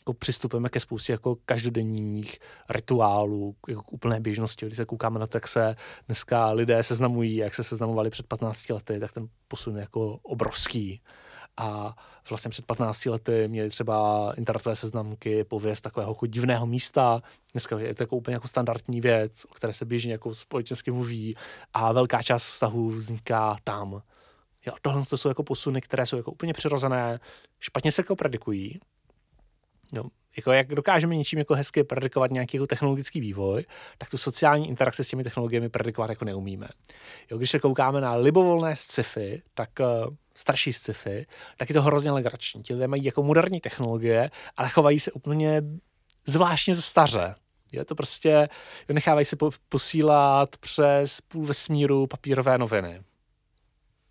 B: jako přistupujeme ke spoustě jako každodenních rituálů, jako k úplné běžnosti. Když se koukáme na to, jak se dneska lidé seznamují, jak se seznamovali před 15 lety, tak ten posun je jako obrovský. A vlastně před 15 lety měli třeba internetové seznamky, pověst takového jako divného místa. Dneska je to jako úplně jako standardní věc, o které se běžně jako společensky mluví a velká část vztahů vzniká tam. Jo, tohle to jsou jako posuny, které jsou jako úplně přirozené, špatně se jako predikují, No, jako jak dokážeme něčím jako hezky predikovat nějaký jako technologický vývoj, tak tu sociální interakci s těmi technologiemi predikovat jako neumíme. Jo, když se koukáme na libovolné sci-fi, tak uh, starší sci-fi, tak je to hrozně legrační. Ti lidé mají jako moderní technologie, ale chovají se úplně zvláštně ze staře. Je to prostě, jo, nechávají se po, posílat přes půl vesmíru papírové noviny,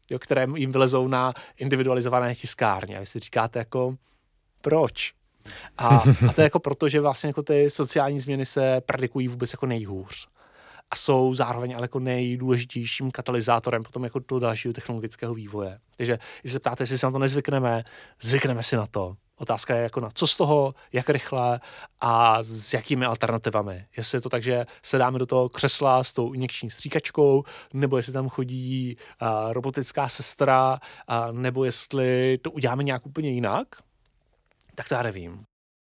B: jo, které jim vylezou na individualizované tiskárně. A vy si říkáte jako, proč? A, a to je jako proto, že vlastně jako ty sociální změny se predikují vůbec jako nejhůř a jsou zároveň ale jako nejdůležitějším katalyzátorem potom jako do dalšího technologického vývoje. Takže když se ptáte, jestli si na to nezvykneme, zvykneme si na to. Otázka je jako na co z toho, jak rychle a s jakými alternativami. Jestli je to tak, že se dáme do toho křesla s tou injekční stříkačkou, nebo jestli tam chodí uh, robotická sestra, uh, nebo jestli to uděláme nějak úplně jinak, tak to já nevím.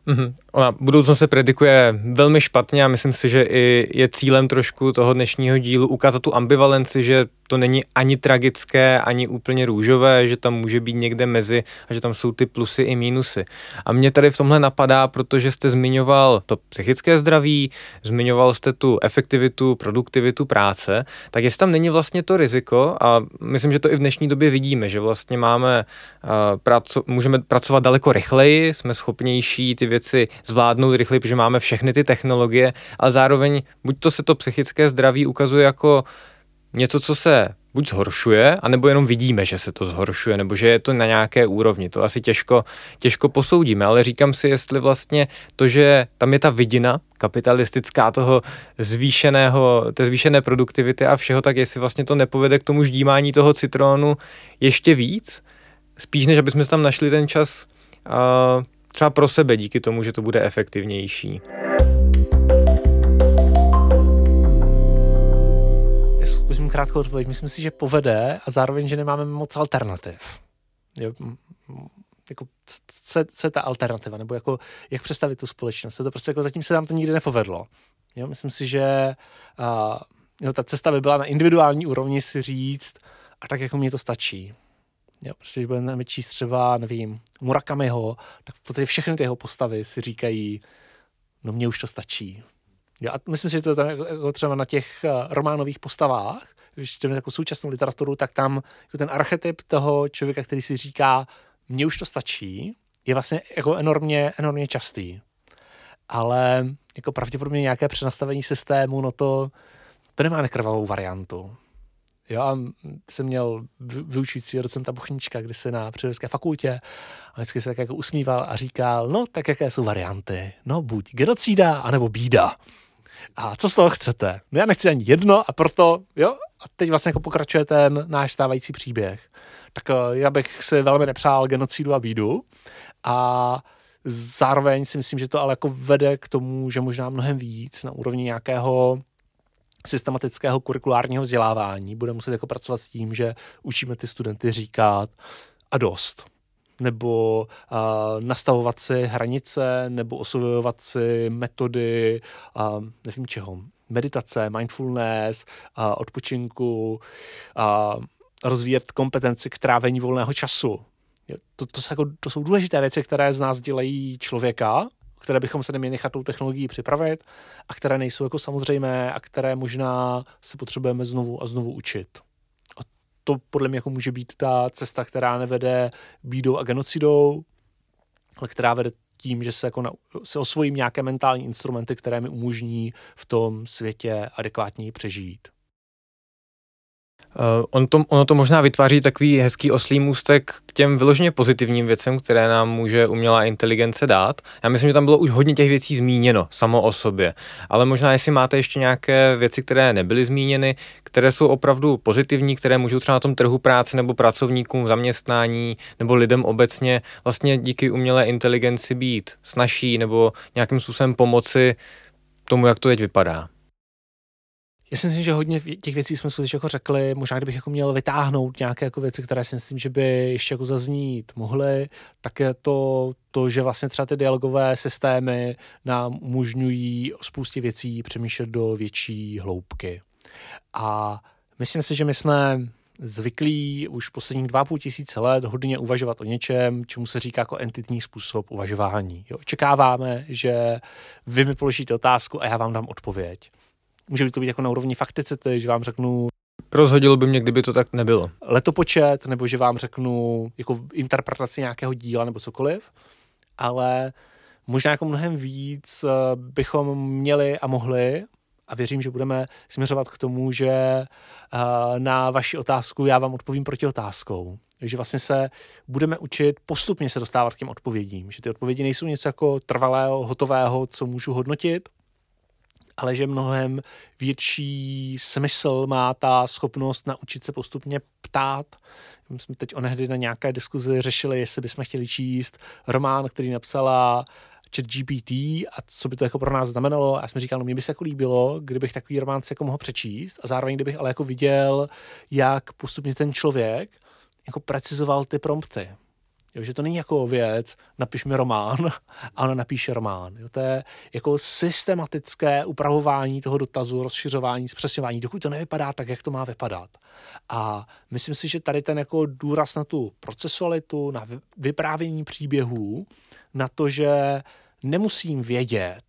A: Mm-hmm. Ona budoucnost se predikuje velmi špatně a myslím si, že i je cílem trošku toho dnešního dílu ukázat tu ambivalenci, že to není ani tragické, ani úplně růžové, že tam může být někde mezi a že tam jsou ty plusy i mínusy. A mě tady v tomhle napadá, protože jste zmiňoval to psychické zdraví, zmiňoval jste tu efektivitu, produktivitu práce, tak jestli tam není vlastně to riziko, a myslím, že to i v dnešní době vidíme, že vlastně máme, uh, praco- můžeme pracovat daleko rychleji, jsme schopnější ty věci zvládnout rychleji, protože máme všechny ty technologie, ale zároveň buď to se to psychické zdraví ukazuje jako něco, co se buď zhoršuje, anebo jenom vidíme, že se to zhoršuje, nebo že je to na nějaké úrovni. To asi těžko, těžko posoudíme, ale říkám si, jestli vlastně to, že tam je ta vidina kapitalistická toho zvýšeného, té zvýšené produktivity a všeho, tak jestli vlastně to nepovede k tomu ždímání toho citronu ještě víc, spíš než aby jsme tam našli ten čas uh, třeba pro sebe díky tomu, že to bude efektivnější.
B: Krátkou odpověď. Myslím si, že povede a zároveň, že nemáme moc alternativ. Jo, jako, co, co je ta alternativa, nebo jako, jak představit tu společnost. To prostě jako zatím se nám to nikdy nepovedlo. Jo, myslím si, že uh, jo, ta cesta by byla na individuální úrovni si říct, a tak jako mě to stačí. Jo, prostě, když budeme číst třeba, nevím, Murakamiho, tak v podstatě všechny ty jeho postavy si říkají, no mně už to stačí. Jo, a myslím si, že to je tam jako, třeba na těch uh, románových postavách, když čteme jako současnou literaturu, tak tam jako ten archetyp toho člověka, který si říká, mně už to stačí, je vlastně jako enormně, enormně častý. Ale jako pravděpodobně nějaké přenastavení systému, no to, to nemá nekrvavou variantu. Jo, a jsem měl vyučující docenta Bochnička, kdy se na přírodovědecké fakultě a vždycky se tak jako usmíval a říkal, no tak jaké jsou varianty? No buď genocída, anebo bída. A co z toho chcete? No já nechci ani jedno a proto, jo, a teď vlastně jako pokračuje ten náš stávající příběh. Tak eh, já bych si velmi nepřál genocidu a bídu a zároveň si myslím, že to ale jako vede k tomu, že možná mnohem víc na úrovni nějakého systematického kurikulárního vzdělávání bude muset jako pracovat s tím, že učíme ty studenty říkat a dost nebo uh, nastavovat si hranice, nebo osvojovat si metody, uh, nevím čeho, meditace, mindfulness, uh, odpočinku, uh, rozvíjet kompetenci k trávení volného času. To, to, jsou jako, to jsou důležité věci, které z nás dělají člověka, které bychom se neměli nechat tou technologií připravit a které nejsou jako samozřejmé a které možná se potřebujeme znovu a znovu učit to podle mě jako může být ta cesta, která nevede bídou a genocidou, ale která vede tím, že se, jako na, se osvojím nějaké mentální instrumenty, které mi umožní v tom světě adekvátně přežít.
A: Uh, on to, ono to možná vytváří takový hezký oslý můstek k těm vyloženě pozitivním věcem, které nám může umělá inteligence dát. Já myslím, že tam bylo už hodně těch věcí zmíněno samo o sobě, ale možná jestli máte ještě nějaké věci, které nebyly zmíněny, které jsou opravdu pozitivní, které můžou třeba na tom trhu práce nebo pracovníkům v zaměstnání nebo lidem obecně vlastně díky umělé inteligenci být snažší nebo nějakým způsobem pomoci tomu, jak to teď vypadá.
B: Já si myslím, že hodně těch věcí jsme skutečně jako řekli, možná kdybych jako měl vytáhnout nějaké jako věci, které si myslím, že by ještě jako zaznít mohly, tak je to, to, že vlastně třeba ty dialogové systémy nám umožňují o spoustě věcí přemýšlet do větší hloubky. A myslím si, že my jsme zvyklí už posledních dva půl tisíce let hodně uvažovat o něčem, čemu se říká jako entitní způsob uvažování. Jo, očekáváme, že vy mi položíte otázku a já vám dám odpověď. Může to být jako na úrovni fakticity, že vám řeknu,
A: Rozhodilo by mě, kdyby to tak nebylo.
B: Letopočet, nebo že vám řeknu jako interpretaci nějakého díla nebo cokoliv, ale možná jako mnohem víc eh, bychom měli a mohli a věřím, že budeme směřovat k tomu, že eh, na vaši otázku já vám odpovím proti otázkou. Že vlastně se budeme učit postupně se dostávat k těm odpovědím. Že ty odpovědi nejsou něco jako trvalého, hotového, co můžu hodnotit, ale že mnohem větší smysl má ta schopnost naučit se postupně ptát. My jsme teď onehdy na nějaké diskuzi řešili, jestli bychom chtěli číst román, který napsala chat GPT a co by to jako pro nás znamenalo. A já jsem říkal, no mě by se jako líbilo, kdybych takový román si jako mohl přečíst a zároveň kdybych ale jako viděl, jak postupně ten člověk jako precizoval ty prompty. Jo, že to není jako věc, napiš mi román a ona napíše román. Jo, to je jako systematické upravování toho dotazu, rozšiřování, zpřesňování, dokud to nevypadá tak, jak to má vypadat. A myslím si, že tady ten jako důraz na tu procesualitu, na vyprávění příběhů, na to, že nemusím vědět,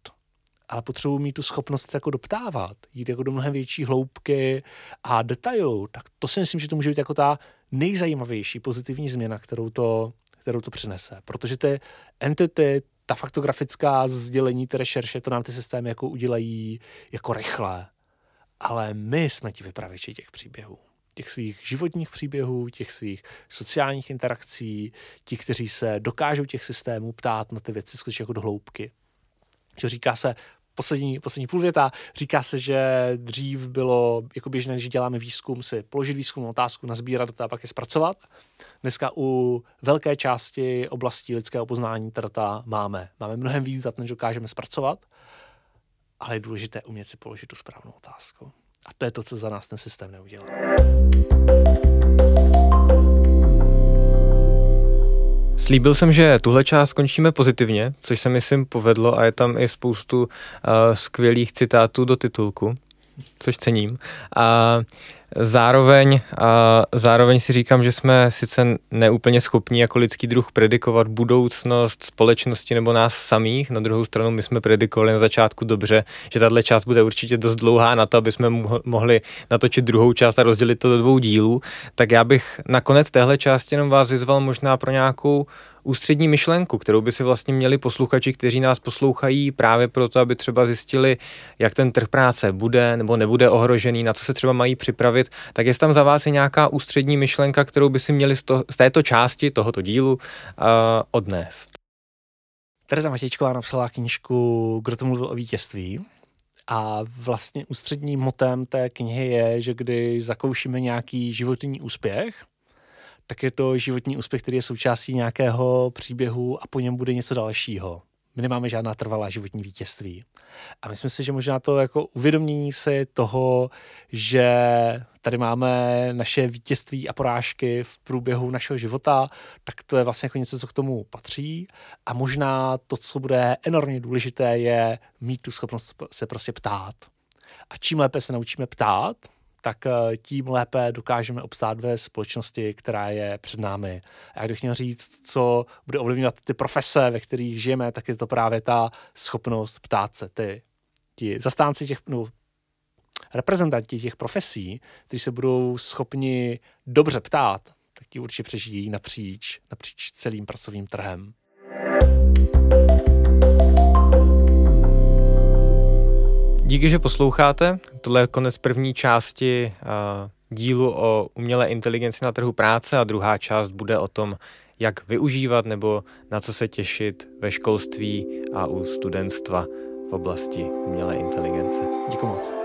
B: ale potřebuji mít tu schopnost jako doptávat, jít jako do mnohem větší hloubky a detailu, tak to si myslím, že to může být jako ta nejzajímavější pozitivní změna, kterou to, kterou to přinese. Protože ty entity, ta faktografická sdělení, ty rešerše, to nám ty systémy jako udělají jako rychle. Ale my jsme ti vypravěči těch příběhů těch svých životních příběhů, těch svých sociálních interakcí, ti, kteří se dokážou těch systémů ptát na ty věci skutečně jako do hloubky. Že říká se, poslední, poslední půlvěta. Říká se, že dřív bylo jako běžné, že děláme výzkum, si položit výzkumnou otázku, nazbírat data a pak je zpracovat. Dneska u velké části oblastí lidského poznání ta data máme. Máme mnohem víc dat, než dokážeme zpracovat, ale je důležité umět si položit tu správnou otázku. A to je to, co za nás ten systém neudělá.
A: Slíbil jsem, že tuhle část skončíme pozitivně, což se myslím povedlo a je tam i spoustu uh, skvělých citátů do titulku, což cením. A Zároveň, a zároveň si říkám, že jsme sice neúplně schopni jako lidský druh predikovat budoucnost společnosti nebo nás samých, na druhou stranu my jsme predikovali na začátku dobře, že tahle část bude určitě dost dlouhá na to, aby jsme mohli natočit druhou část a rozdělit to do dvou dílů, tak já bych nakonec téhle části jenom vás vyzval možná pro nějakou ústřední myšlenku, kterou by si vlastně měli posluchači, kteří nás poslouchají právě proto, aby třeba zjistili, jak ten trh práce bude nebo nebude ohrožený, na co se třeba mají připravit, tak jestli tam za vás je nějaká ústřední myšlenka, kterou by si měli z, to, z této části tohoto dílu uh, odnést.
B: Tereza Matějčková napsala knížku Kdo to mluvil o vítězství. A vlastně ústředním motem té knihy je, že když zakoušíme nějaký životní úspěch, tak je to životní úspěch, který je součástí nějakého příběhu a po něm bude něco dalšího. My nemáme žádná trvalá životní vítězství. A myslím si, že možná to jako uvědomění si toho, že tady máme naše vítězství a porážky v průběhu našeho života, tak to je vlastně jako něco, co k tomu patří. A možná to, co bude enormně důležité, je mít tu schopnost se prostě ptát. A čím lépe se naučíme ptát, tak eh, tím lépe dokážeme obstát ve společnosti, která je před námi. A když měl říct, co bude ovlivňovat ty profese, ve kterých žijeme, tak je to právě ta schopnost ptát se. Ty, ti zastánci těch, no, reprezentanti těch profesí, kteří se budou schopni dobře ptát, tak ti určitě přežijí napříč, napříč celým pracovním trhem.
A: Díky, že posloucháte. Tohle je konec první části uh, dílu o umělé inteligenci na trhu práce a druhá část bude o tom, jak využívat nebo na co se těšit ve školství a u studentstva v oblasti umělé inteligence.
B: Děkuji moc.